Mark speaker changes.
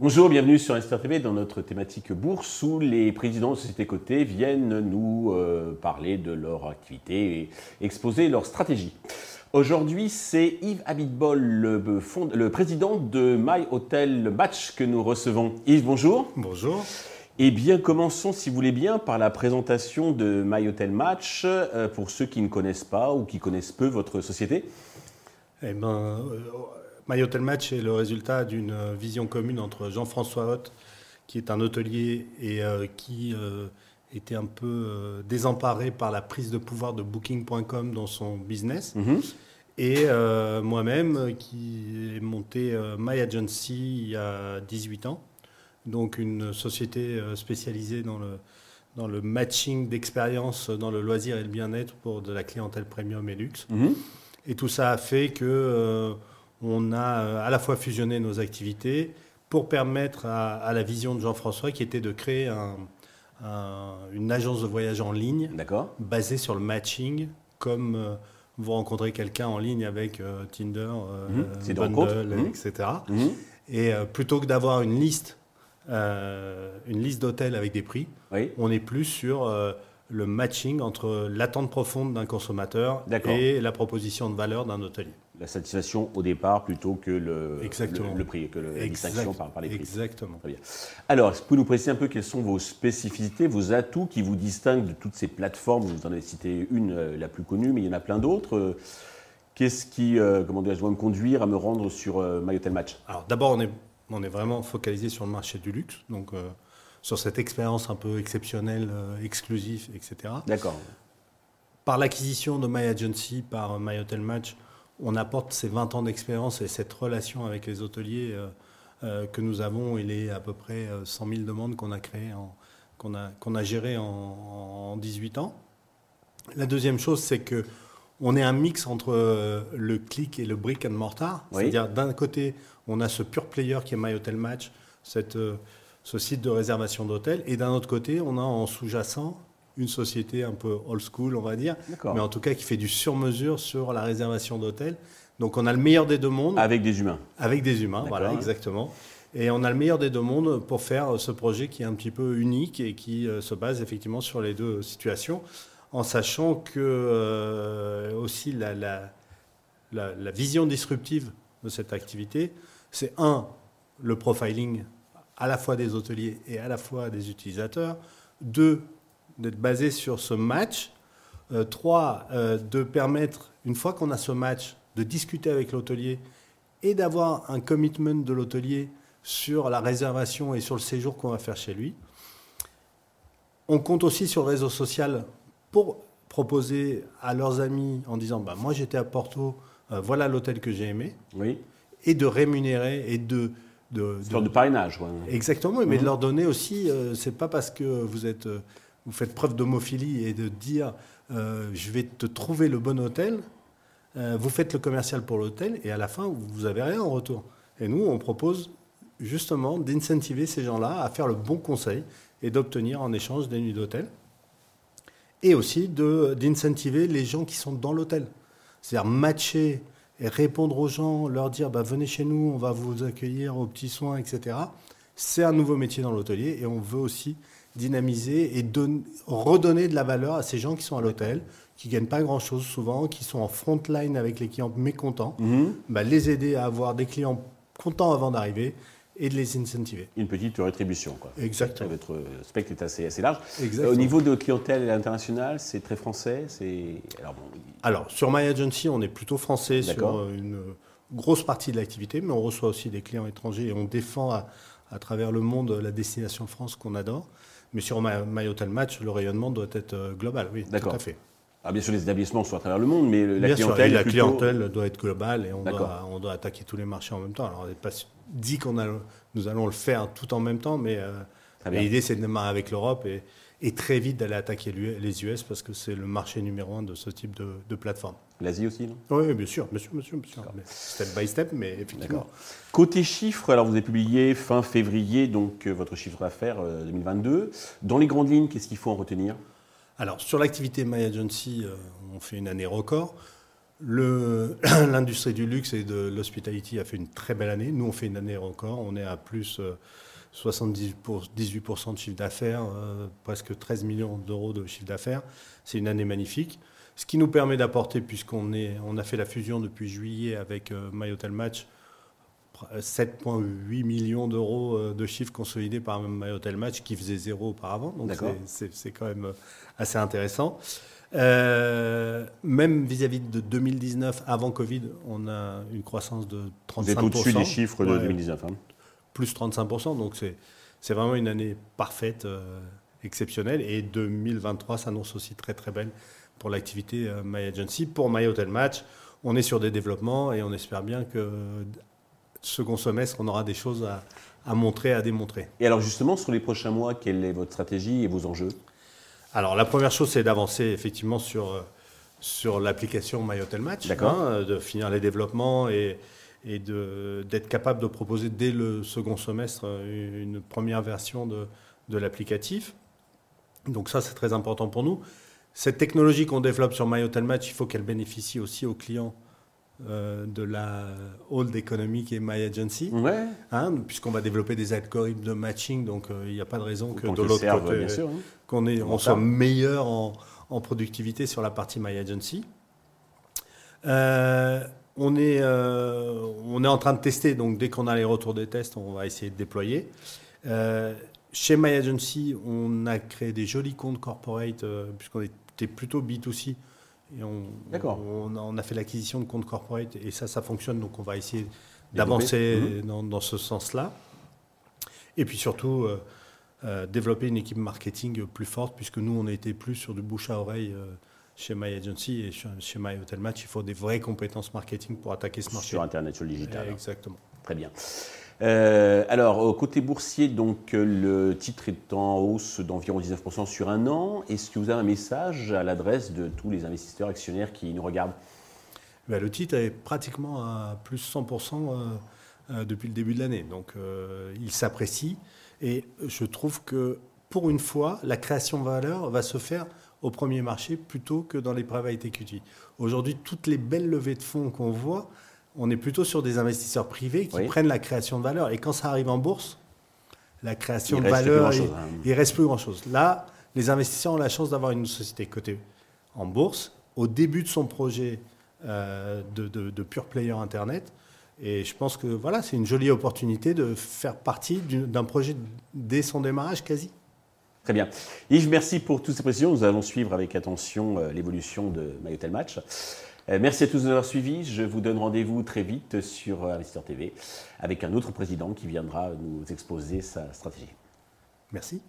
Speaker 1: Bonjour, bienvenue sur Investor TV dans notre thématique bourse où les présidents de sociétés cotées viennent nous euh, parler de leur activité et exposer leur stratégie. Aujourd'hui, c'est Yves Abitbol, le, fond- le président de My Hotel Match que nous recevons. Yves, bonjour.
Speaker 2: Bonjour.
Speaker 1: Eh bien, commençons, si vous voulez bien, par la présentation de My Hotel Match euh, pour ceux qui ne connaissent pas ou qui connaissent peu votre société.
Speaker 2: Eh ben, euh, My Hotel Match est le résultat d'une euh, vision commune entre Jean-François Hoth, qui est un hôtelier et euh, qui était un peu désemparé par la prise de pouvoir de Booking.com dans son business,
Speaker 1: Mhm.
Speaker 2: et moi-même qui ai monté My Agency il y a 18 ans, donc une société euh, spécialisée dans le, dans le matching d'expérience dans le loisir et le bien-être pour de la clientèle premium et luxe.
Speaker 1: Mhm.
Speaker 2: Et tout ça a fait que euh, on a euh, à la fois fusionné nos activités pour permettre à, à la vision de Jean-François qui était de créer un- un- une agence de voyage en ligne basée sur le matching, comme euh, vous rencontrez quelqu'un en ligne avec euh, Tinder, euh,
Speaker 1: des
Speaker 2: Bumble,
Speaker 1: rencontres. Mhm.
Speaker 2: etc.
Speaker 1: Mhm.
Speaker 2: Et euh, plutôt que d'avoir une liste, euh, une liste d'hôtels avec des prix,
Speaker 1: Oui.
Speaker 2: on est plus sur euh, le matching entre l'attente profonde d'un consommateur et la proposition de valeur d'un hôtelier.
Speaker 1: La satisfaction au départ plutôt que le,
Speaker 2: Exactement.
Speaker 1: le, le prix, que le- la distinction par, par les prix.
Speaker 2: Exactement.
Speaker 1: Très bien. Alors, est-ce que vous pouvez nous préciser un peu quelles sont vos spécificités, vos atouts qui vous distinguent de toutes ces plateformes? Vous en avez cité une, euh, la plus connue, mais il y en a plein d'autres. Qu'est-ce qui, euh, comment dirais-je, va me conduire à me rendre sur My Hotel Match?
Speaker 2: Alors d'abord, on est, on est vraiment focalisé sur le marché du luxe, donc euh, sur cette expérience un peu exceptionnelle, euh, exclusive, etc.
Speaker 1: D'accord.
Speaker 2: Par l'acquisition de My Agency par euh, My Hotel Match, on apporte ces 20 ans d'expérience et cette relation avec les hôteliers que nous avons. Il est à peu près euh, 100 000 demandes qu'on a créées, qu'on a, qu'on a gérées en, en 18 ans. La deuxième chose, c'est que on est un mix entre euh, le click et le brick and mortar.
Speaker 1: Oui.
Speaker 2: C'est-à-dire, d'un côté, on a ce pure player qui est My Hotel Match, cette, euh, ce site de réservation d'hôtel, et d'un autre côté, on a en sous-jacent une société un peu old school, on va dire, mais en tout cas qui fait du sur-mesure sur la réservation d'hôtel. Donc on a le meilleur des deux mondes
Speaker 1: Avec des humains.
Speaker 2: avec des humains, voilà, exactement. Et on a le meilleur des deux mondes pour faire ce projet qui est un petit peu unique et qui euh, se base effectivement sur les deux situations, en sachant que euh, aussi la, vision disruptive de cette activité, c'est un, le profiling à la fois des hôteliers et à la fois des utilisateurs, deux, d'être basé sur ce match, euh, trois, euh, de permettre, une fois qu'on a ce match, de discuter avec l'hôtelier et d'avoir un commitment de l'hôtelier sur la réservation et sur le séjour qu'on va faire chez lui. On compte aussi sur le réseau social pour proposer à leurs amis en disant bah, Moi j'étais à Porto, euh, voilà l'hôtel que j'ai aimé,
Speaker 1: Oui.
Speaker 2: et de rémunérer et de. de,
Speaker 1: sorte de parrainage. quoi.
Speaker 2: Exactement, mais
Speaker 1: Mhm.
Speaker 2: de leur donner aussi, euh, c'est pas parce que vous êtes, euh, vous faites preuve d'homophilie et de dire, euh, je vais te trouver le bon hôtel, vous faites le commercial pour l'hôtel et à la fin vous avez rien en retour. Et nous, on propose justement d'incentiver ces gens-là à faire le bon conseil et d'obtenir en échange des nuits d'hôtel, et aussi d'incentiver les gens qui sont dans l'hôtel, c'est-à-dire matcher et répondre aux gens, leur dire bah, venez chez nous, on va vous accueillir aux petits soins, etc. C'est un nouveau métier dans l'hôtelier et on veut aussi dynamiser et don- redonner de la valeur à ces gens qui sont à l'hôtel, qui gagnent pas grand-chose souvent, qui sont en front line avec les clients mécontents, bah, les aider à avoir des clients contents avant d'arriver et de les incentiver.
Speaker 1: Une petite rétribution. Quoi.
Speaker 2: Exactement.
Speaker 1: Votre spectre est assez, assez large.
Speaker 2: Exactement.
Speaker 1: Au niveau de clientèle internationale, c'est très français. Alors bon,
Speaker 2: Alors, sur My Agency, on est plutôt français sur euh, une grosse partie de l'activité, mais on reçoit aussi des clients étrangers et on défend à, à travers le monde la destination France qu'on adore. Mais sur My, My Hotel Match, le rayonnement doit être euh, global, oui, tout à fait.
Speaker 1: ah, bien sûr, les établissements sont à travers le monde, mais la
Speaker 2: Bien sûr,
Speaker 1: clientèle,
Speaker 2: et la
Speaker 1: plutôt-
Speaker 2: clientèle doit être globale et on doit, on doit attaquer tous les marchés en même temps. Alors, on n'est pas dit qu'on a, nous allons le faire tout en même temps, mais euh, l'idée c'est de démarrer avec l'Europe et, et très vite d'aller attaquer les US parce que c'est le marché numéro un de ce type de, de plateforme.
Speaker 1: L'Asie aussi, non?
Speaker 2: Oui, bien sûr, bien sûr, bien sûr. bien sûr. Mais Step by step, mais effectivement.
Speaker 1: D'accord. Côté chiffres, alors vous avez publié fin février donc euh, votre chiffre d'affaires euh, 2022. Dans les grandes lignes, qu'est-ce qu'il faut en retenir?
Speaker 2: Alors, sur l'activité My Agency, on fait une année record. L'industrie du luxe et de l'hospitality a fait une très belle année. Nous, on fait une année record. On est à plus 78% de chiffre d'affaires, presque 13 millions d'euros de chiffre d'affaires. C'est une année magnifique. Ce qui nous permet d'apporter, puisqu'on on a fait la fusion depuis juillet avec euh, My Hotel Match, 7,8 millions d'euros euh, de chiffres consolidés par My Hotel Match qui faisait zéro auparavant. Donc c'est quand même euh, assez intéressant. Même vis-à-vis de 2019, avant Covid, on a une croissance de 35%. Vous êtes
Speaker 1: au-dessus des chiffres de 2019. Hein.
Speaker 2: Plus 35%, donc c'est vraiment une année parfaite, exceptionnelle. Et 2023 s'annonce aussi très très belle pour l'activité euh, My Agency. Pour My Hotel Match, on est sur des développements et on espère bien que second semestre, on aura des choses à, montrer, à démontrer.
Speaker 1: Et alors justement, sur les prochains mois, quelle est votre stratégie et vos enjeux?
Speaker 2: Alors la première chose, c'est d'avancer effectivement sur, euh, sur l'application My Hotel Match, hein, de finir les développements et, et d'être capable de proposer dès le second semestre une première version de, de l'applicatif. Donc ça, c'est très important pour nous. Cette technologie qu'on développe sur My Hotel Match, il faut qu'elle bénéficie aussi aux clients euh, de la Hold Economic et My Agency.
Speaker 1: Ouais.
Speaker 2: Hein, Puisqu'on va développer des algorithmes de matching, donc euh, il n'y a pas de raison que de l'autre côté, hein. qu'on on soit meilleur en, productivité sur la partie My Agency. Euh, on, est, on est en train de tester, donc dès qu'on a les retours des tests, on va essayer de déployer. chez My Agency, on a créé des jolis comptes corporate, puisqu'on est plutôt B2C. Et on, on, on, a fait l'acquisition de comptes corporate et ça, ça fonctionne. Donc, on va essayer d'avancer mhm. dans, ce sens-là. Et puis surtout, euh, euh, développer une équipe marketing plus forte, puisque nous, on a été plus sur du bouche à oreille euh, chez My Agency et chez My Hotel Match. Il faut des vraies compétences marketing pour attaquer ce marché.
Speaker 1: Sur Internet, sur le digital.
Speaker 2: Exactement.
Speaker 1: Très bien. Euh, alors, côté boursier, donc, le titre est en hausse d'environ 19% sur un an. Est-ce que vous avez un message à l'adresse de tous les investisseurs actionnaires qui nous regardent?
Speaker 2: Ben, Le titre est pratiquement à plus 100% euh, euh, depuis le début de l'année. Donc, il s'apprécie. Et je trouve que, pour une fois, la création de valeur va se faire au premier marché plutôt que dans les private equity. Aujourd'hui, toutes les belles levées de fonds qu'on voit, on est plutôt sur des investisseurs privés qui prennent la création de valeur. Et quand ça arrive en bourse, la création de valeur, il, ne hein. reste plus grand-chose. Là, les investisseurs ont la chance d'avoir une société cotée en bourse au début de son projet euh, de, de, pure player Internet. Et je pense que voilà, c'est une jolie opportunité de faire partie d'un projet dès son démarrage quasi.
Speaker 1: Très bien. Yves, merci pour toutes ces précisions. Nous allons suivre avec attention euh, l'évolution de MyHotel Match. Euh, merci à tous de nous avoir. Je vous donne rendez-vous très vite sur euh, Investor TV avec un autre président qui viendra nous exposer sa stratégie.
Speaker 2: Merci.